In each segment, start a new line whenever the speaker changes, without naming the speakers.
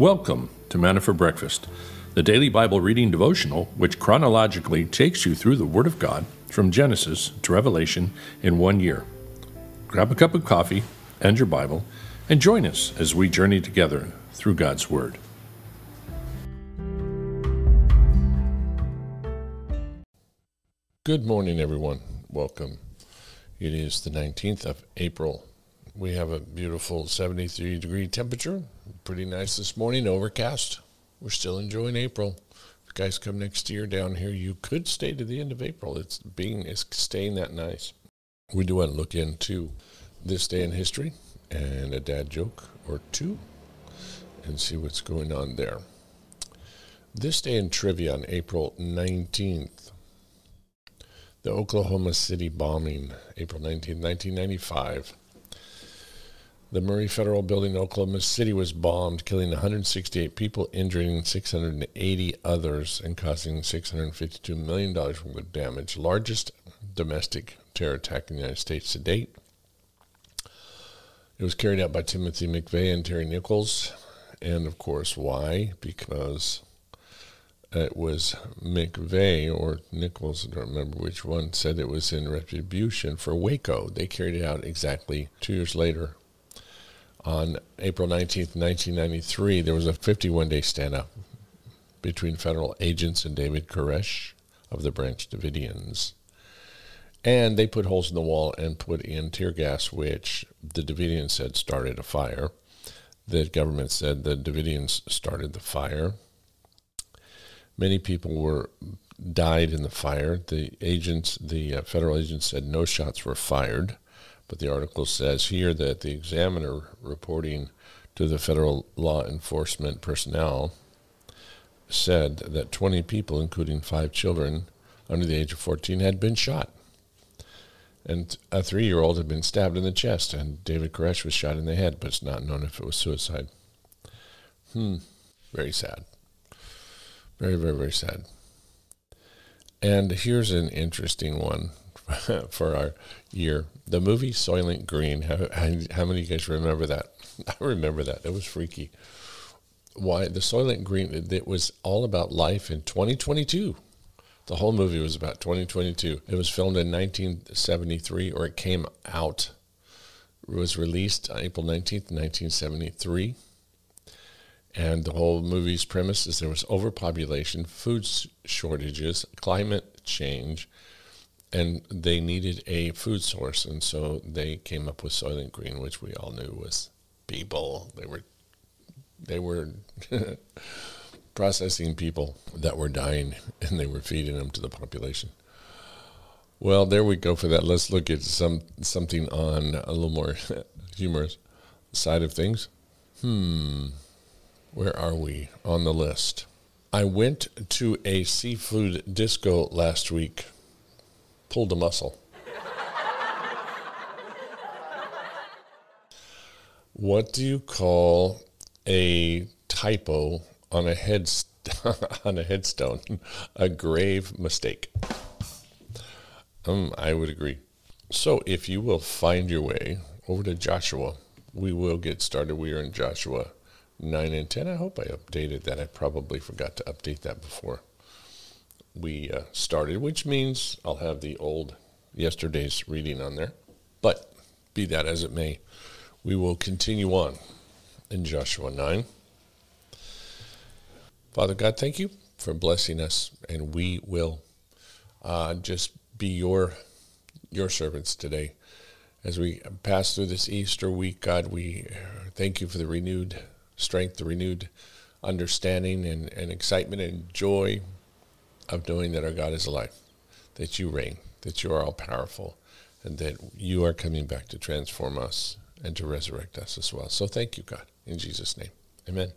Welcome to Manna for Breakfast, the daily Bible reading devotional which chronologically takes you through the Word of God from Genesis to Revelation in one year. Grab a cup of coffee and your Bible and join us as we journey together through God's Word.
Good morning, everyone. Welcome. It is the 19th of April. We have a beautiful 73 degree temperature. Pretty nice this morning, overcast. We're still enjoying April. If guys come next year down here, you could stay to the end of April. It's being it's staying that nice. We do want to look into this day in history and a dad joke or two and see what's going on there. This day in trivia on April 19th, the Oklahoma City bombing, April 19, 1995. The Murrah Federal Building in Oklahoma City was bombed, killing 168 people, injuring 680 others, and causing $652 million worth of damage. Largest domestic terror attack in the United States to date. It was carried out by Timothy McVeigh and Terry Nichols. And of course, why? Because it was McVeigh or Nichols, I don't remember which one, said it was in retribution for Waco. They carried it out exactly two years later on April 19th, 1993, there was a 51 day standoff between federal agents and David Koresh of the Branch Davidians. And they put holes in the wall and put in tear gas, which the Davidians said started a fire. The government said the Davidians started the fire. Many people were died in the fire. The agents, the uh, federal agents said no shots were fired. But the article says here that the examiner reporting to the federal law enforcement personnel said that 20 people, including five children under the age of 14, had been shot. And a three year old had been stabbed in the chest, and David Koresh was shot in the head, but it's not known if it was suicide. Hmm, very sad. Very, very, very sad. And here's an interesting one for our year. The movie Soylent Green. How, how, many of you guys remember that? I remember that. It was freaky. Why the Soylent Green? It was all about life in 2022. The whole movie was about 2022. It was filmed in 1973, or it came out. It was released April 19th, 1973. And the whole movie's premise is there was overpopulation, food shortages, climate change, and they needed a food source, and so they came up with Soylent Green, which we all knew was people. They were they were processing people that were dying, and they were feeding them to the population. Well, there we go for that. Let's look at some something on a little more humorous side of things. Hmm, where are we on the list? I went to a seafood disco last week pulled a muscle. what do you call a typo on a on a headstone? a grave mistake. Um, I would agree. So, if you will find your way over to Joshua, we will get started. We are in Joshua 9 and 10. I hope I updated that. I probably forgot to update that before we uh, started, which means I'll have the old yesterday's reading on there. But be that as it may, we will continue on in Joshua 9. Father God, thank you for blessing us, and we will uh, just be your your servants today. As we pass through this Easter week, God, we thank you for the renewed strength, the renewed understanding and, and excitement and joy of knowing that our God is alive, that you reign, that you are all powerful, and that you are coming back to transform us and to resurrect us as well. So thank you, God, in Jesus' name. Amen.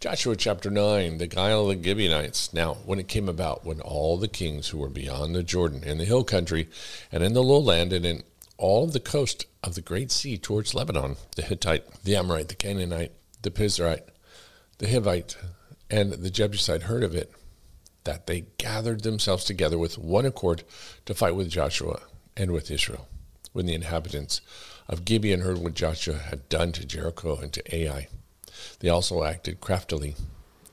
Joshua chapter 9, the guile of the Gibeonites. Now, when it came about, when all the kings who were beyond the Jordan, in the hill country, and in the lowland, and in all of the coast of the great sea towards Lebanon, the Hittite, the Amorite, the Canaanite, the Perizzite, the Hivite, and the Jebusite heard of it, that they gathered themselves together with one accord to fight with Joshua and with Israel. When the inhabitants of Gibeon heard what Joshua had done to Jericho and to Ai, They also acted craftily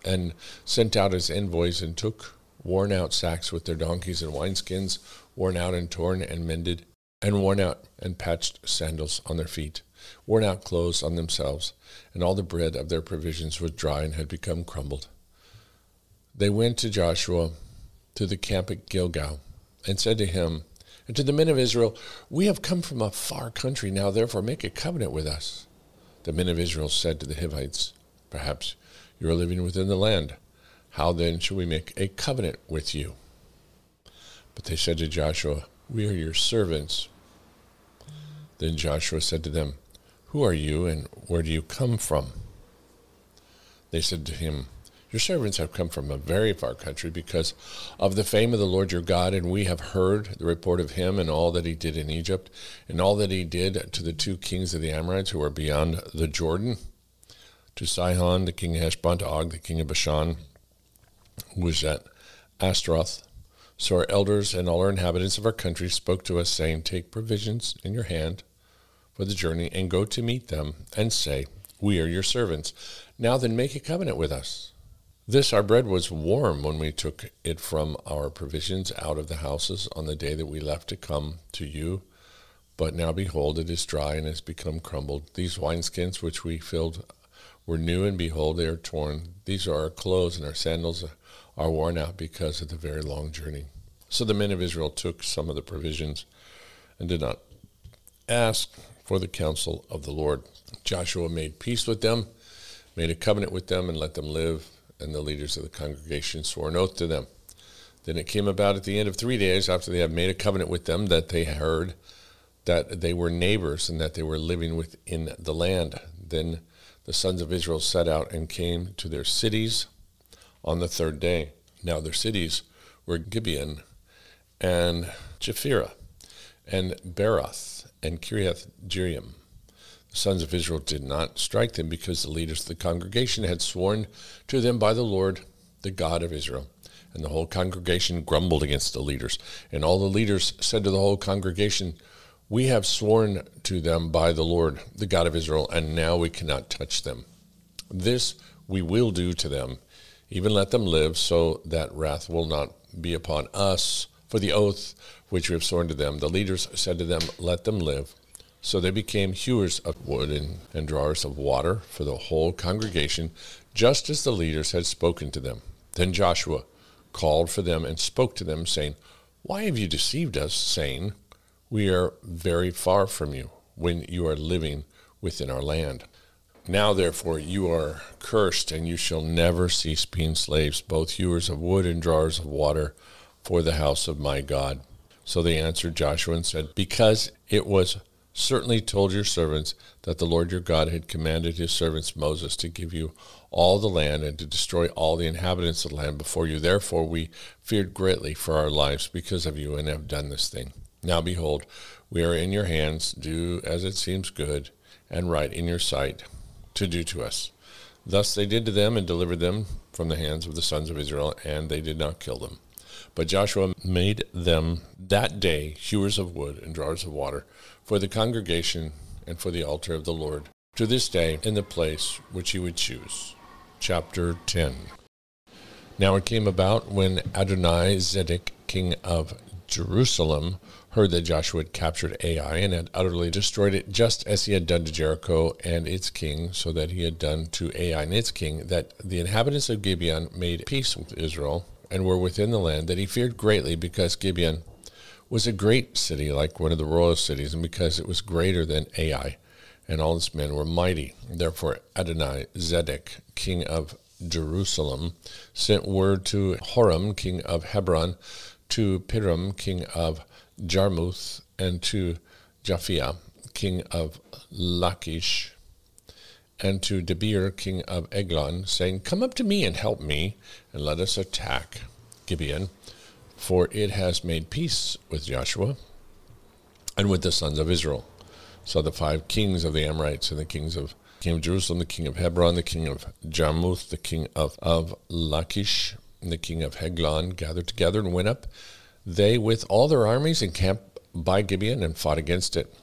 and sent out as envoys and took worn out sacks with their donkeys and wineskins, worn out and torn and mended, and worn out and patched sandals on their feet, worn out clothes on themselves, and all the bread of their provisions was dry and had become crumbled. They went to Joshua to the camp at Gilgal and said to him, and to the men of Israel, We have come from a far country, now therefore make a covenant with us. The men of Israel said to the Hivites, Perhaps you are living within the land. How then shall we make a covenant with you? But they said to Joshua, We are your servants. Then Joshua said to them, Who are you, and where do you come from? They said to him, your servants have come from a very far country because of the fame of the Lord your God, and we have heard the report of him and all that he did in Egypt, and all that he did to the two kings of the Amorites who are beyond the Jordan, to Sihon, the king of Heshbon, to Og, the king of Bashan, who was at Ashtaroth. So our elders and all our inhabitants of our country spoke to us, saying, Take provisions in your hand for the journey, and go to meet them, and say, We are your servants. Now then, make a covenant with us this our bread was warm when we took it from our provisions out of the houses on the day that we left to come to you. But now behold, it is dry and has become crumbled. These wineskins which we filled were new, and behold, they are torn. These are our clothes, and our sandals are worn out because of the very long journey. So the men of Israel took some of the provisions and did not ask for the counsel of the Lord. Joshua made peace with them, made a covenant with them, and let them live and the leaders of the congregation swore an oath to them. Then it came about at the end of three days, after they had made a covenant with them, that they heard that they were neighbors and that they were living within the land. Then the sons of Israel set out and came to their cities on the third day. Now their cities were Gibeon and Chephirah and Beeroth and Kiriath Jearim sons of Israel did not strike them because the leaders of the congregation had sworn to them by the Lord, the God of Israel. And the whole congregation grumbled against the leaders. And all the leaders said to the whole congregation, We have sworn to them by the Lord, the God of Israel, and now we cannot touch them. This we will do to them, even let them live, so that wrath will not be upon us for the oath which we have sworn to them. The leaders said to them, Let them live. So they became hewers of wood and, and drawers of water for the whole congregation, just as the leaders had spoken to them. Then Joshua called for them and spoke to them, saying, Why have you deceived us, saying, We are very far from you, when you are living within our land? Now, therefore, you are cursed, and you shall never cease being slaves, both hewers of wood and drawers of water, for the house of my God. So they answered Joshua and said, Because it was certainly told your servants that the Lord your God had commanded his servants Moses to give you all the land and to destroy all the inhabitants of the land before you. Therefore we feared greatly for our lives because of you and have done this thing. Now behold, we are in your hands. Do as it seems good and right in your sight to do to us. Thus they did to them and delivered them from the hands of the sons of Israel, and they did not kill them. But Joshua made them that day hewers of wood and drawers of water for the congregation and for the altar of the Lord to this day in the place which he would choose. Chapter 10 Now it came about when Adonai Zedek, king of Jerusalem, heard that Joshua had captured Ai and had utterly destroyed it, just as he had done to Jericho and its king, so that he had done to Ai and its king, that the inhabitants of Gibeon made peace with Israel and were within the land, that he feared greatly because Gibeon was a great city, like one of the royal cities, and because it was greater than Ai, and all its men were mighty. Therefore Adonai Zedek, king of Jerusalem, sent word to Hoham, king of Hebron, to Piram, king of Jarmuth, and to Japhia, king of Lachish, and to Debir, king of Eglon, saying, Come up to me and help me, and let us attack Gibeon for it has made peace with Joshua and with the sons of Israel. So the five kings of the Amorites and the kings of king of Jerusalem, the king of Hebron, the king of Jarmuth, the king of, of Lachish, and the king of Eglon gathered together and went up, they with all their armies encamped by Gibeon and fought against it.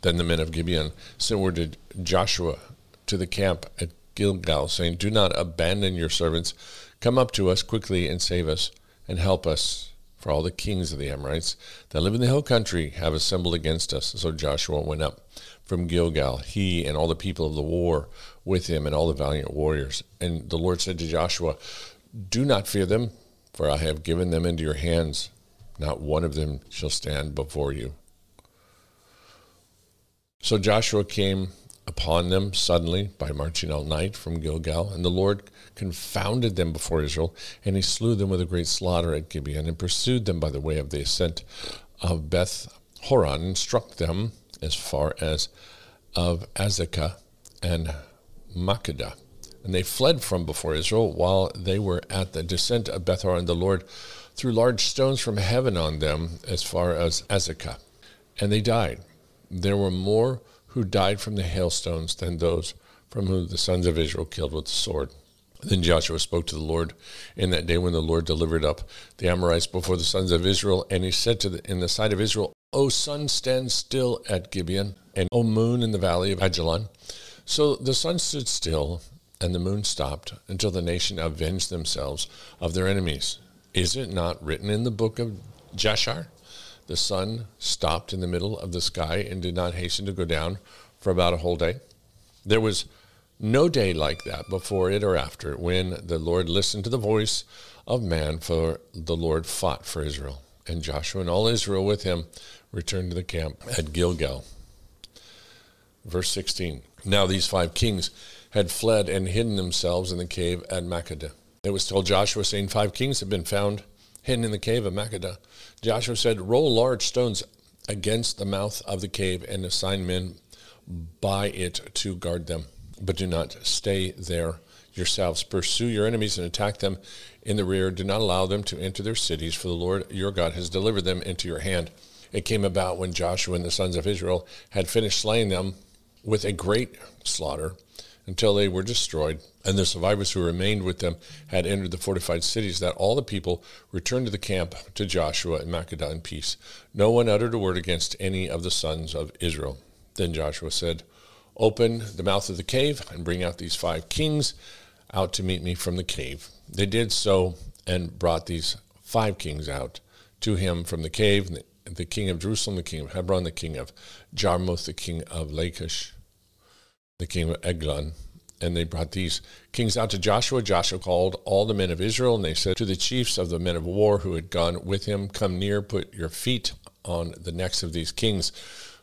Then the men of Gibeon sent word to Joshua to the camp at Gilgal, saying, Do not abandon your servants. Come up to us quickly and save us and help us. For all the kings of the Amorites that live in the hill country have assembled against us. So Joshua went up from Gilgal, he and all the people of the war with him, and all the valiant warriors. And the Lord said to Joshua, Do not fear them, for I have given them into your hands. Not one of them shall stand before you. So Joshua came upon them suddenly by marching all night from Gilgal, and the Lord confounded them before Israel, and he slew them with a great slaughter at Gibeon, and pursued them by the way of the ascent of Beth Horon, and struck them as far as of Azekah and Makkedah. And they fled from before Israel while they were at the descent of Beth Horon. The Lord threw large stones from heaven on them as far as Azekah, and they died. There were more who died from the hailstones than those from whom the sons of Israel killed with the sword. Then Joshua spoke to the Lord in that day when the Lord delivered up the Amorites before the sons of Israel, and he said to the, in the sight of Israel, O sun, stand still at Gibeon, and O moon in the valley of Aijalon. So the sun stood still, and the moon stopped, until the nation avenged themselves of their enemies. Is it not written in the book of Jashar? The sun stopped in the middle of the sky and did not hasten to go down for about a whole day. There was no day like that before it or after when the Lord listened to the voice of man, for the Lord fought for Israel. And Joshua and all Israel with him returned to the camp at Gilgal. Verse 16 Now these five kings had fled and hidden themselves in the cave at Makkedah. It was told Joshua, saying, Five kings have been found hidden in the cave of Makkedah. Joshua said, Roll large stones against the mouth of the cave and assign men by it to guard them. But do not stay there yourselves. Pursue your enemies and attack them in the rear. Do not allow them to enter their cities, for the Lord your God has delivered them into your hand. It came about when Joshua and the sons of Israel had finished slaying them with a great slaughter until they were destroyed, and the survivors who remained with them had entered the fortified cities, that all the people returned to the camp to Joshua and Makkedah in peace. No one uttered a word against any of the sons of Israel. Then Joshua said, Open the mouth of the cave and bring out these five kings out to meet me from the cave. They did so and brought these five kings out to him from the cave the king of Jerusalem, the king of Hebron, the king of Jarmuth, the king of Lachish, the king of Eglon. And they brought these kings out to Joshua. Joshua called all the men of Israel, and they said to the chiefs of the men of war who had gone with him, Come near, put your feet on the necks of these kings.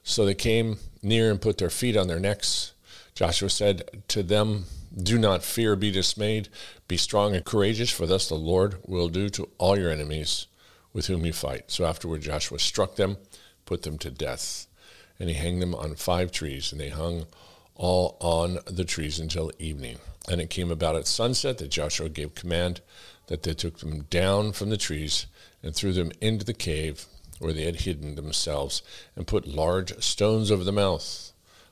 So they came near and put their feet on their necks. Joshua said to them, Do not fear, be dismayed, be strong and courageous, for thus the Lord will do to all your enemies with whom you fight. So afterward, Joshua struck them, put them to death, and he hanged them on five trees, and they hung all on the trees until evening. And it came about at sunset that Joshua gave command that they took them down from the trees and threw them into the cave where they had hidden themselves, and put large stones over the mouth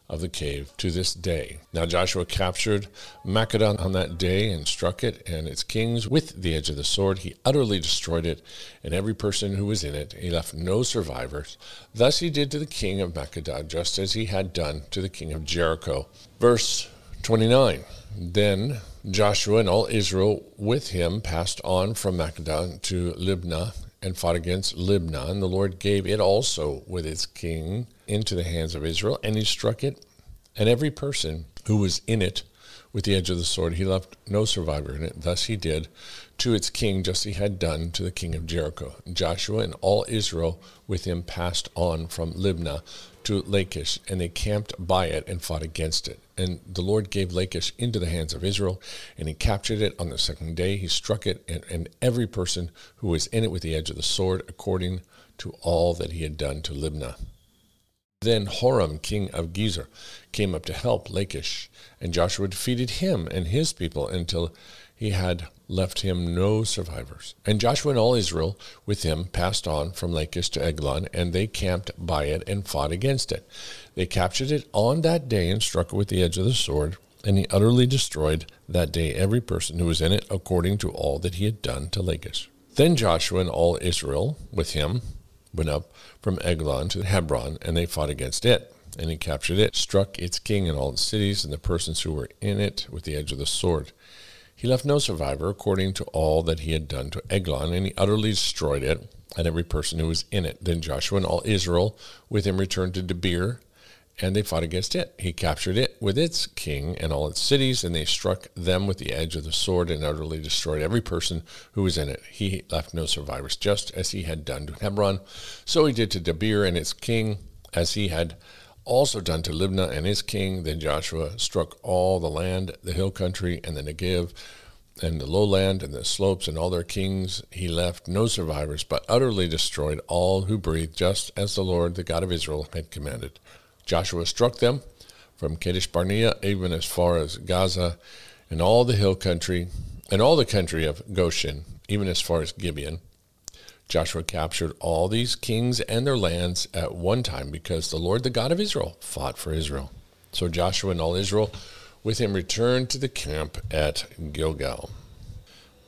of the cave to this day. Now Joshua captured Makkedah on that day and struck it and its kings with the edge of the sword. He utterly destroyed it and every person who was in it. He left no survivors. Thus he did to the king of Makkedah, just as he had done to the king of Jericho. Verse 29. Then Joshua and all Israel with him passed on from Makkedah to Libnah and fought against and the Lord gave it also with its king into the hands of Israel, and he struck it, and every person who was in it with the edge of the sword, he left no survivor in it. Thus he did to its king just as he had done to the king of Jericho. Joshua and all Israel with him passed on from Libnah to Lachish, and they camped by it and fought against it. And the Lord gave Lachish into the hands of Israel, and he captured it on the second day. He struck it, and, and every person who was in it with the edge of the sword, according to all that he had done to Libnah. Then Horam, king of Gezer, came up to help Lachish, and Joshua defeated him and his people until he had left him no survivors. And Joshua and all Israel with him passed on from Lachish to Eglon, and they camped by it and fought against it. They captured it on that day and struck it with the edge of the sword, and he utterly destroyed that day every person who was in it according to all that he had done to Lachish. Then Joshua and all Israel with him went up from Eglon to Hebron, and they fought against it. and he captured it, struck its king and all its cities and the persons who were in it with the edge of the sword. He left no survivor according to all that he had done to Eglon, and he utterly destroyed it and every person who was in it. Then Joshua and all Israel with him returned to Debir, and they fought against it. He captured it with its king and all its cities, and they struck them with the edge of the sword and utterly destroyed every person who was in it. He left no survivors, just as he had done to Hebron. So he did to Debir and its king, as he had also done to Libnah and its king. Then Joshua struck all the land, the hill country, and the Negev, and the lowland, and the slopes, and all their kings. He left no survivors, but utterly destroyed all who breathed, just as the Lord, the God of Israel, had commanded. Joshua struck them from Kadesh Barnea even as far as Gaza, and all the hill country, and all the country of Goshen, even as far as Gibeon. Joshua captured all these kings and their lands at one time because the Lord, the God of Israel, fought for Israel. So Joshua and all Israel with him returned to the camp at Gilgal.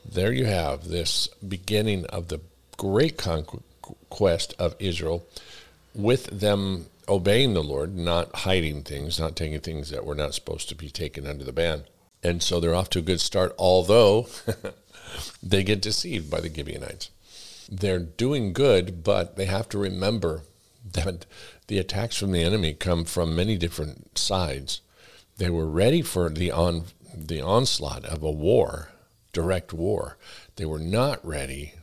There you have this beginning of the great conquest of Israel with them obeying the Lord, not hiding things, not taking things that were not supposed to be taken under the ban. And so they're off to a good start, although they get deceived by the Gibeonites. They're doing good, but they have to remember that the attacks from the enemy come from many different sides. They were ready for the on the onslaught of a war, direct war. They were not ready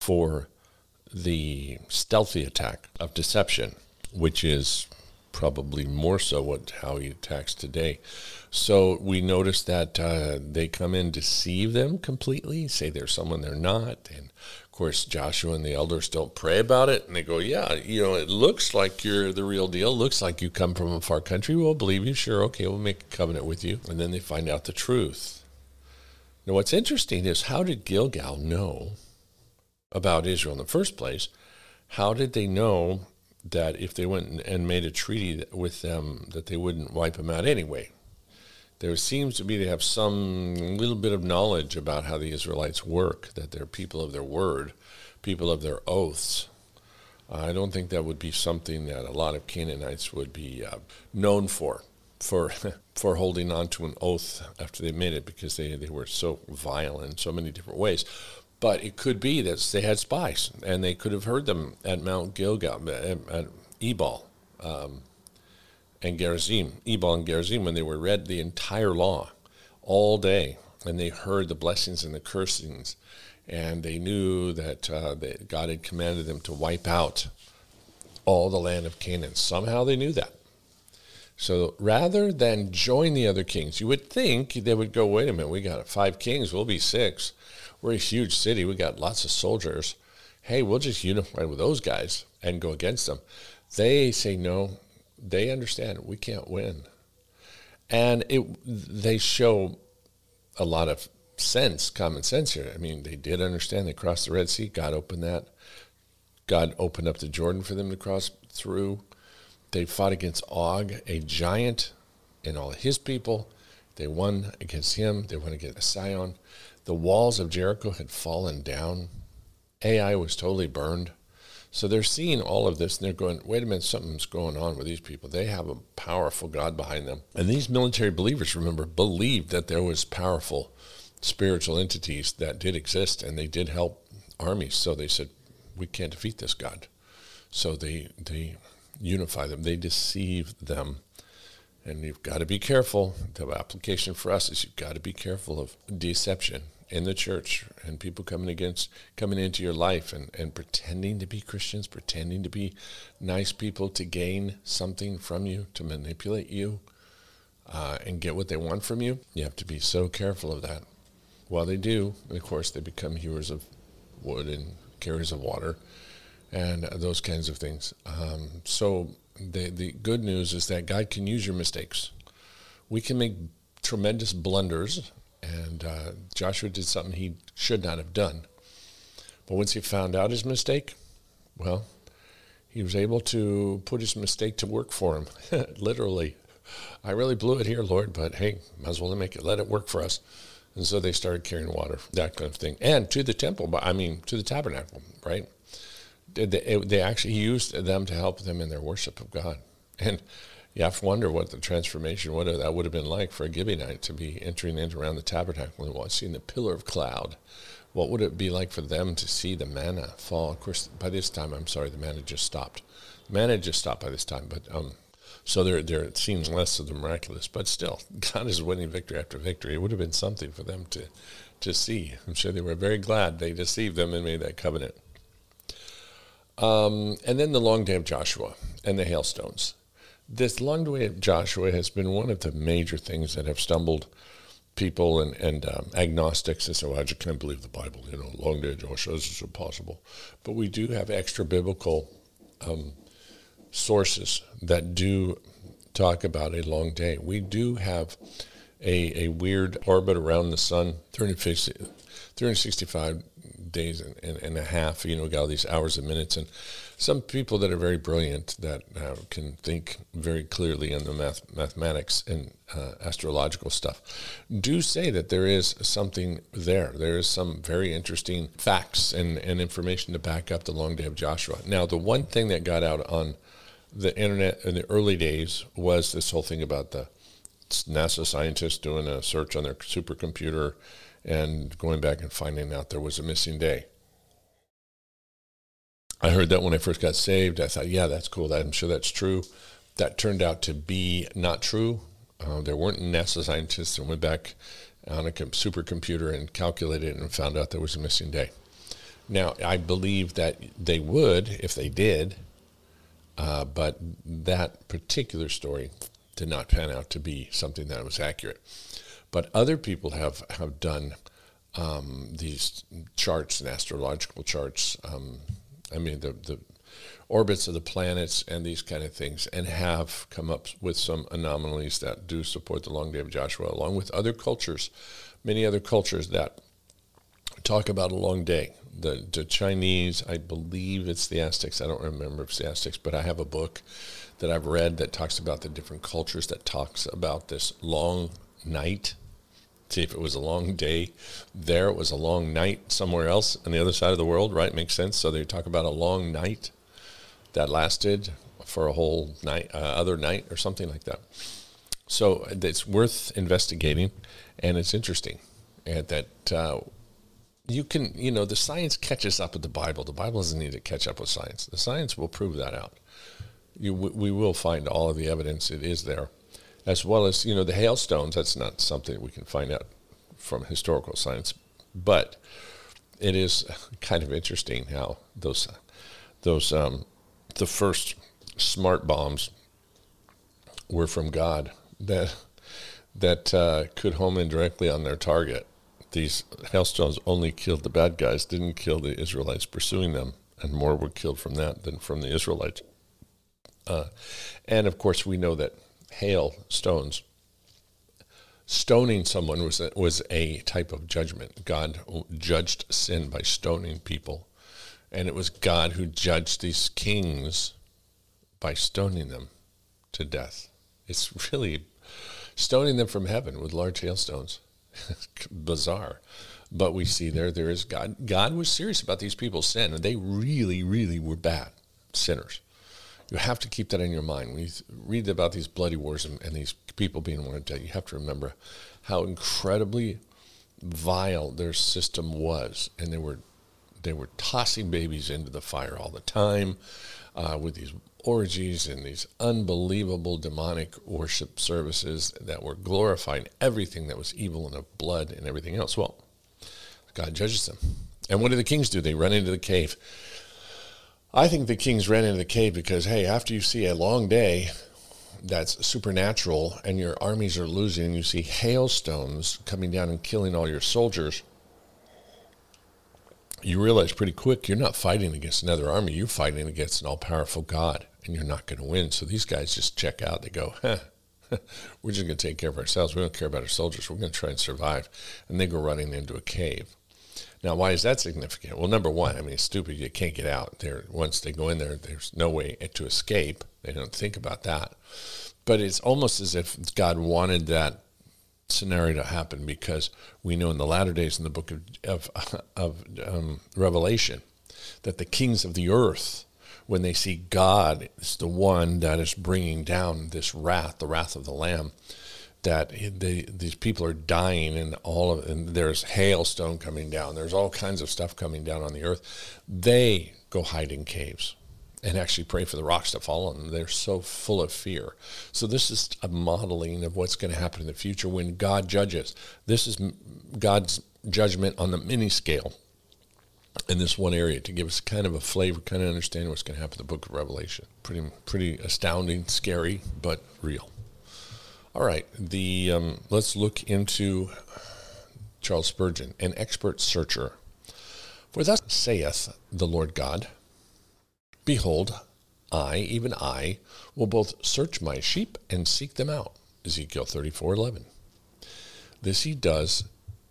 for the stealthy attack of deception which is probably more so what how he attacks today. So we notice that uh, they come in, deceive them completely, say they're someone they're not, and course Joshua and the elders don't pray about it, and they go, "Yeah, you know, it looks like you're the real deal. Looks like you come from a far country. We'll believe you. Sure, okay, we'll make a covenant with you." And then they find out the truth. Now, what's interesting is how did Gilgal know about Israel in the first place? How did they know that if they went and made a treaty with them, that they wouldn't wipe them out anyway. There seems to be to have some little bit of knowledge about how the Israelites work, that they're people of their word, people of their oaths. I don't think that would be something that a lot of Canaanites would be uh, known for, for for holding on to an oath after they made it, because they, they were so vile in so many different ways. But it could be that they had spies, and they could have heard them at Mount Gilgal, at, at Ebal, um, and Gerizim, Ebal and Gerizim, when they were read the entire law all day, and they heard the blessings and the cursings, and they knew that, uh, that God had commanded them to wipe out all the land of Canaan. Somehow they knew that. So rather than join the other kings, you would think they would go, wait a minute, we got five kings, we'll be six. We're a huge city. We got lots of soldiers. Hey, we'll just unify with those guys and go against them. They say no. They understand we can't win, and it they show a lot of sense, common sense here. I mean, they did understand. They crossed the Red Sea. God opened that. God opened up the Jordan for them to cross through. They fought against Og, a giant, and all his people. They won against him. They won against Sihon. The walls of Jericho had fallen down. Ai was totally burned. So they're seeing all of this and they're going, wait a minute, something's going on with these people. They have a powerful God behind them. And these military believers, remember, believed that there was powerful spiritual entities that did exist and they did help armies. So they said, we can't defeat this God. So they, they unify them. They deceive them and you've got to be careful. The application for us is you've got to be careful of deception in the church and people coming against coming into your life and, and pretending to be Christians, pretending to be nice people to gain something from you, to manipulate you, uh, and get what they want from you. You have to be so careful of that. While they do, of course, they become hewers of wood and carriers of water and those kinds of things. Um, so the the good news is that God can use your mistakes. We can make tremendous blunders and uh, Joshua did something he should not have done. But once he found out his mistake, well, he was able to put his mistake to work for him, literally. I really blew it here, Lord, but hey, might as well make it, let it work for us. And so they started carrying water, that kind of thing. And to the temple, but I mean, to the tabernacle, right? They, they actually, used them to help them in their worship of God. And you have to wonder what the transformation, what that would have been like for a Gibeonite to be entering in around the tabernacle and watching the pillar of cloud. What would it be like for them to see the manna fall? Of course, by this time, I'm sorry, the manna just stopped. The manna just stopped by this time, but um, so there, there it seems less of the miraculous, but still, God is winning victory after victory. It would have been something for them to, to see. I'm sure they were very glad they deceived them and made that covenant. Um, and then the long day of Joshua and the hailstones. This long day of Joshua has been one of the major things that have stumbled people and, and um, agnostics and so I just can't believe the Bible, you know, long day of Joshua, this is impossible. But we do have extra biblical um, sources that do talk about a long day. We do have a, a weird orbit around the sun, 365 days and, and, and, a half, you know, got all these hours and minutes. And some people that are very brilliant that uh, can think very clearly in the math, mathematics and uh, astrological stuff do say that there is something there. There is some very interesting facts and, and information to back up the long day of Joshua. Now, the one thing that got out on the internet in the early days was this whole thing about the NASA scientists doing a search on their supercomputer and going back and finding out there was a missing day. I heard that when I first got saved. I thought, yeah, that's cool. I'm sure that's true. That turned out to be not true. Uh, there weren't NASA scientists that went back on a supercomputer and calculated it and found out there was a missing day. Now, I believe that they would if they did, uh, but that particular story did not pan out to be something that was accurate. But other people have, have done um, these charts and astrological charts. Um, I mean, the, the orbits of the planets and these kind of things, and have come up with some anomalies that do support the long day of Joshua, along with other cultures, many other cultures that talk about a long day the, the Chinese, I believe it's the Aztecs. I don't remember if it's the Aztecs, but I have a book that I've read that talks about the different cultures that talks about this long night. See if it was a long day there, it was a long night somewhere else on the other side of the world, right? Makes sense. So they talk about a long night that lasted for a whole night, uh, other night, or something like that. So it's worth investigating, and it's interesting, and that uh, you can, you know, the science catches up with the Bible. The Bible doesn't need to catch up with science. The science will prove that out. You, we will find all of the evidence it is there, as well as, you know, the hailstones. That's not something we can find out from historical science, but it is kind of interesting how those, those, um, the first smart bombs were from God that that uh, could home in directly on their target these hailstones only killed the bad guys, didn't kill the Israelites pursuing them, and more were killed from that than from the Israelites. Uh, and of course, we know that hailstones, stoning someone was a, was a type of judgment. God judged sin by stoning people, and it was God who judged these kings by stoning them to death. It's really stoning them from heaven with large hailstones. bizarre. But we see there, there is God. God was serious about these people's sin, and they really, really were bad sinners. You have to keep that in your mind. When you read about these bloody wars and, and these people being out, you have to remember how incredibly vile their system was. And they were, they were tossing babies into the fire all the time uh, with these orgies and these unbelievable demonic worship services that were glorifying everything that was evil and of blood and everything else. Well, God judges them. And what do the kings do? They run into the cave. I think the kings ran into the cave because, hey, after you see a long day that's supernatural and your armies are losing, and you see hailstones coming down and killing all your soldiers you realize pretty quick you're not fighting against another army. You're fighting against an all powerful God, and you're not going to win. So these guys just check out. They go, huh, we're just going to take care of ourselves. We don't care about our soldiers. We're going to try and survive. And they go running into a cave. Now, why is that significant? Well, number one, I mean, it's stupid. You can't get out there. Once they go in there, there's no way to escape. They don't think about that. But it's almost as if God wanted that scenario to happen because we know in the latter days in the book of, of, of um, Revelation that the kings of the earth when they see God is the one that is bringing down this wrath, the wrath of the Lamb, that they, these people are dying and all of and there's hailstone coming down, there's all kinds of stuff coming down on the earth. They go hide in caves and actually pray for the rocks to fall on them. They're so full of fear. So this is a modeling of what's going to happen in the future when God judges. This is God's judgment on the mini scale in this one area to give us kind of a flavor, kind of understand what's going to happen in the book of Revelation. Pretty, pretty astounding, scary, but real. All right, the um, let's look into Charles Spurgeon, an expert searcher. For thus saith the Lord God, Behold, I, even I, will both search my sheep and seek them out. Ezekiel thirty-four eleven. This he does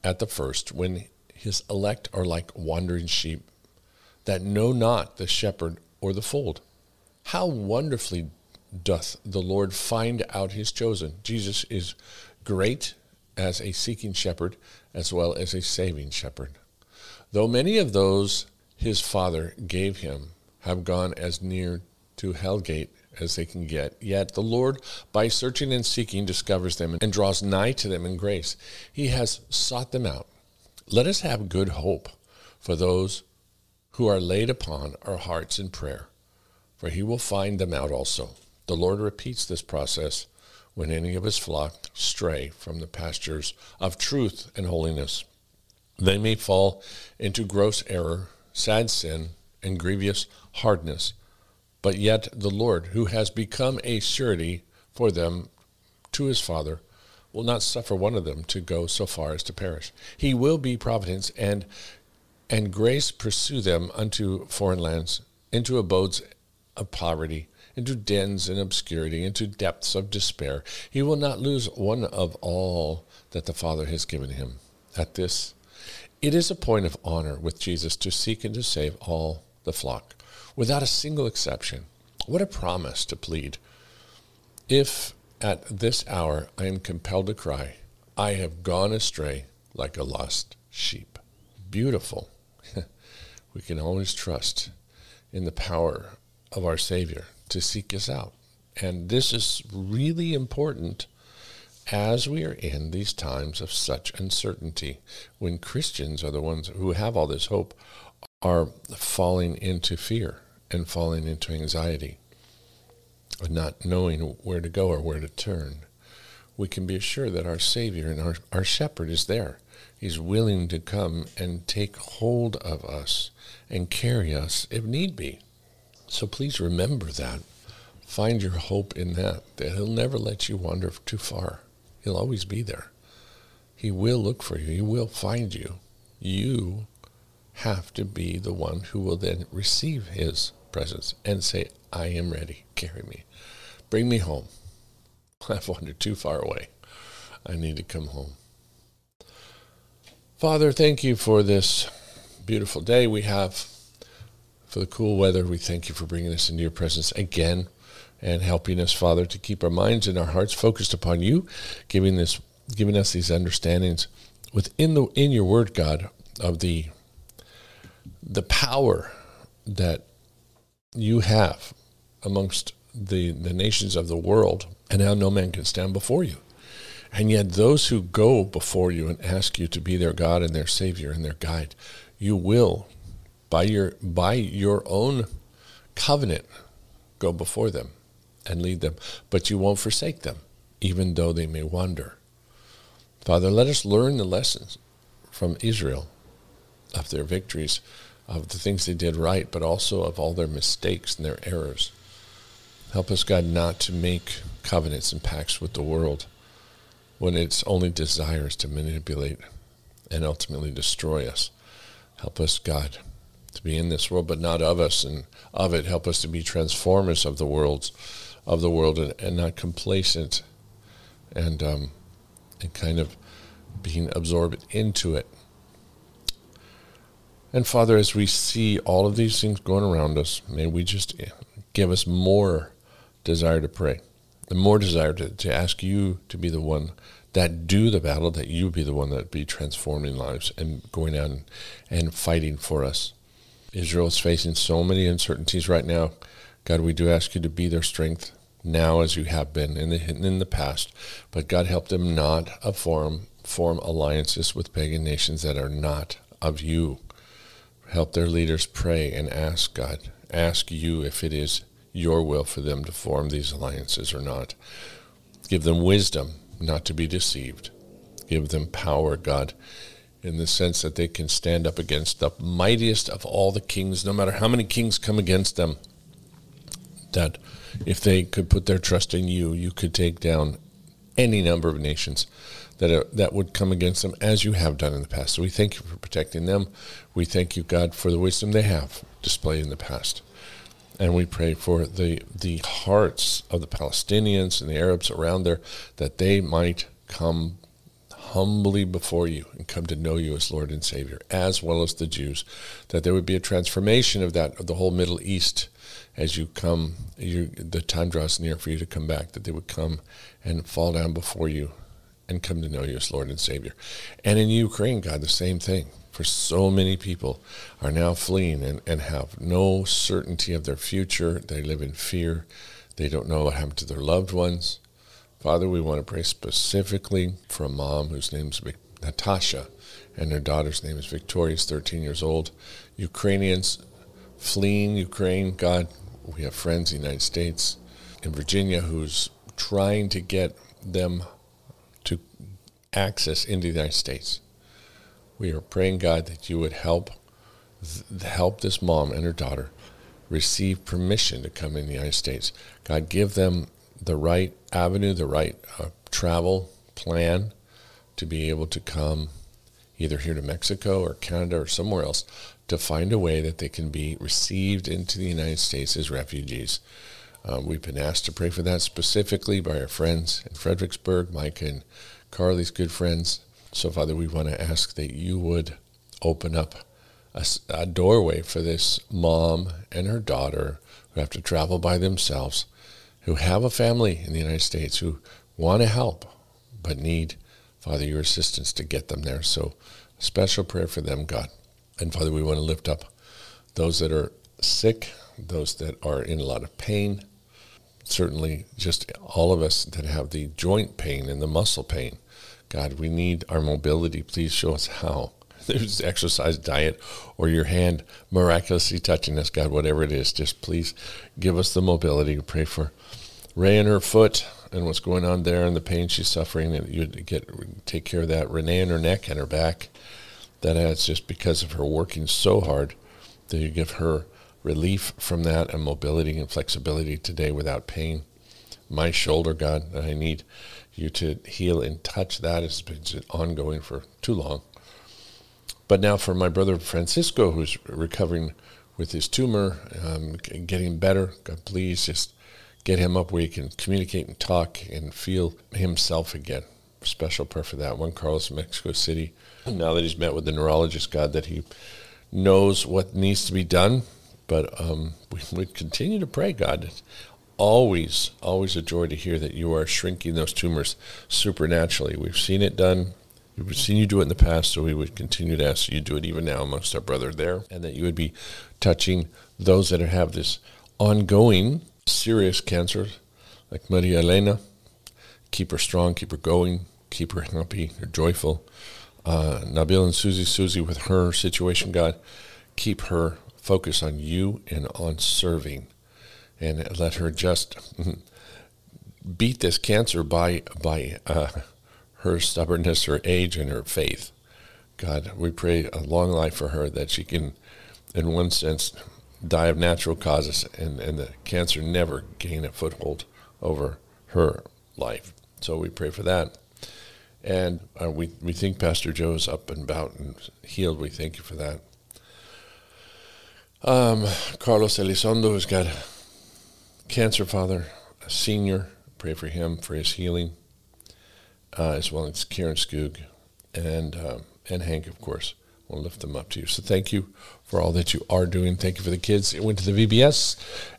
at the first when his elect are like wandering sheep that know not the shepherd or the fold. How wonderfully doth the Lord find out his chosen. Jesus is great as a seeking shepherd as well as a saving shepherd. Though many of those his father gave him have gone as near to hell gate as they can get, yet the Lord, by searching and seeking, discovers them and draws nigh to them in grace. He has sought them out let us have good hope for those who are laid upon our hearts in prayer, for he will find them out also. The Lord repeats this process when any of his flock stray from the pastures of truth and holiness. They may fall into gross error, sad sin, and grievous hardness, but yet the Lord, who has become a surety for them to his Father, will not suffer one of them to go so far as to perish. He will be providence and and grace pursue them unto foreign lands, into abodes of poverty, into dens and obscurity, into depths of despair. He will not lose one of all that the Father has given him. At this, it is a point of honor with Jesus to seek and to save all the flock, without a single exception. What a promise to plead. If at this hour I am compelled to cry, I have gone astray like a lost sheep. Beautiful. we can always trust in the power of our Savior to seek us out. And this is really important as we are in these times of such uncertainty, when Christians are the ones who have all this hope, are falling into fear and falling into anxiety of not knowing where to go or where to turn, we can be assured that our Savior and our, our shepherd is there. He's willing to come and take hold of us and carry us if need be. So please remember that. Find your hope in that, that He'll never let you wander too far. He'll always be there. He will look for you. He will find you. You have to be the one who will then receive His presence and say, I am ready. Carry me. Bring me home. I've wandered too far away. I need to come home. Father, thank you for this beautiful day we have, for the cool weather. We thank you for bringing us into your presence again and helping us, Father, to keep our minds and our hearts focused upon you, giving this, giving us these understandings within the in your Word, God, of the the power that you have amongst the, the nations of the world, and how no man can stand before you. And yet, those who go before you and ask you to be their God and their Savior and their guide, you will, by your, by your own covenant, go before them and lead them. But you won't forsake them, even though they may wander. Father, let us learn the lessons from Israel of their victories, of the things they did right, but also of all their mistakes and their errors. Help us, God, not to make covenants and pacts with the world when its only desire is to manipulate and ultimately destroy us. Help us, God, to be in this world, but not of us, and of it, help us to be transformers of the worlds, of the world, and, and not complacent, and um, and kind of being absorbed into it. And Father, as we see all of these things going around us, may we just give us more desire to pray, the more desire to, to ask you to be the one that do the battle, that you be the one that be transforming lives and going out and, and fighting for us Israel is facing so many uncertainties right now. God, we do ask you to be their strength now as you have been in the in the past. But God help them not form form alliances with pagan nations that are not of you. Help their leaders pray and ask God, ask you if it is your will for them to form these alliances or not. Give them wisdom not to be deceived. Give them power, God, in the sense that they can stand up against the mightiest of all the kings, no matter how many kings come against them. That if they could put their trust in you, you could take down any number of nations that are, that would come against them, as you have done in the past. So we thank you for protecting them. We thank you, God, for the wisdom they have displayed in the past. And we pray for the, the hearts of the Palestinians and the Arabs around there that they might come humbly before you and come to know you as Lord and Savior, as well as the Jews, that there would be a transformation of that, of the whole Middle East as you come, you, the time draws near for you to come back, that they would come and fall down before you and come to know you as Lord and Savior. And in Ukraine, God, the same thing. For so many people are now fleeing and, and have no certainty of their future. They live in fear. They don't know what happened to their loved ones. Father, we want to pray specifically for a mom whose name is Natasha and her daughter's name is Victoria, is 13 years old. Ukrainians fleeing Ukraine. God, we have friends in the United States, in Virginia, who's trying to get them to access into the United States. We are praying, God, that you would help help this mom and her daughter receive permission to come in the United States. God, give them the right avenue, the right uh, travel plan to be able to come either here to Mexico or Canada or somewhere else to find a way that they can be received into the United States as refugees. Uh, we've been asked to pray for that specifically by our friends in Fredericksburg, Mike and Carly's good friends. So, Father, we want to ask that you would open up a, a doorway for this mom and her daughter who have to travel by themselves, who have a family in the United States, who want to help but need, Father, your assistance to get them there. So, special prayer for them, God. And Father, we want to lift up those that are sick, those that are in a lot of pain, certainly just all of us that have the joint pain and the muscle pain. God, we need our mobility. Please show us how. There's exercise, diet, or your hand miraculously touching us, God, whatever it is. Just please give us the mobility. We pray for Ray and her foot and what's going on there and the pain she's suffering, and you get take care of that. Renee and her neck and her back. That has just because of her working so hard that you give her relief from that and mobility and flexibility today without pain. My shoulder, God, I need you to heal and touch that. It's been ongoing for too long. But now for my brother Francisco, who's recovering with his tumor, um, getting better, God, please just get him up where he can communicate and talk and feel himself again. Special prayer for that. One Carlos, Mexico City. Now that he's met with the neurologist, God, that he knows what needs to be done but um, we, we continue to pray, God. Always, always a joy to hear that you are shrinking those tumors supernaturally. We've seen it done. We've seen you do it in the past, so we would continue to ask you to do it even now amongst our brother there, and that you would be touching those that have this ongoing serious cancer, like Maria Elena. Keep her strong, keep her going, keep her happy, or joyful. Uh, Nabil and Susie, Susie with her situation, God, keep her focus on you and on serving, and let her just beat this cancer by by uh, her stubbornness, her age, and her faith. God, we pray a long life for her that she can, in one sense, die of natural causes and, and the cancer never gain a foothold over her life. So we pray for that. And uh, we, we think Pastor Joe is up and about and healed. We thank you for that. Um, Carlos Elizondo has got cancer, Father, a senior. Pray for him for his healing, uh, as well as Karen Skoog and uh, and Hank, of course. We'll lift them up to you. So thank you for all that you are doing. Thank you for the kids that went to the VBS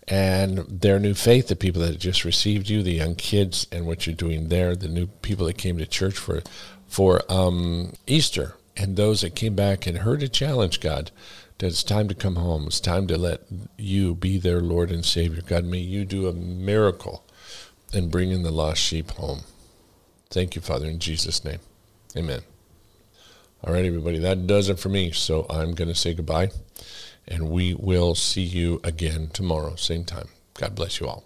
and their new faith, the people that just received you, the young kids, and what you're doing there, the new people that came to church for for um, Easter, and those that came back and heard a challenge, God that it's time to come home. It's time to let you be their Lord and Savior. God, may you do a miracle and bring in the lost sheep home. Thank you, Father, in Jesus' name. Amen. All right, everybody, that does it for me. So I'm going to say goodbye, and we will see you again tomorrow, same time. God bless you all.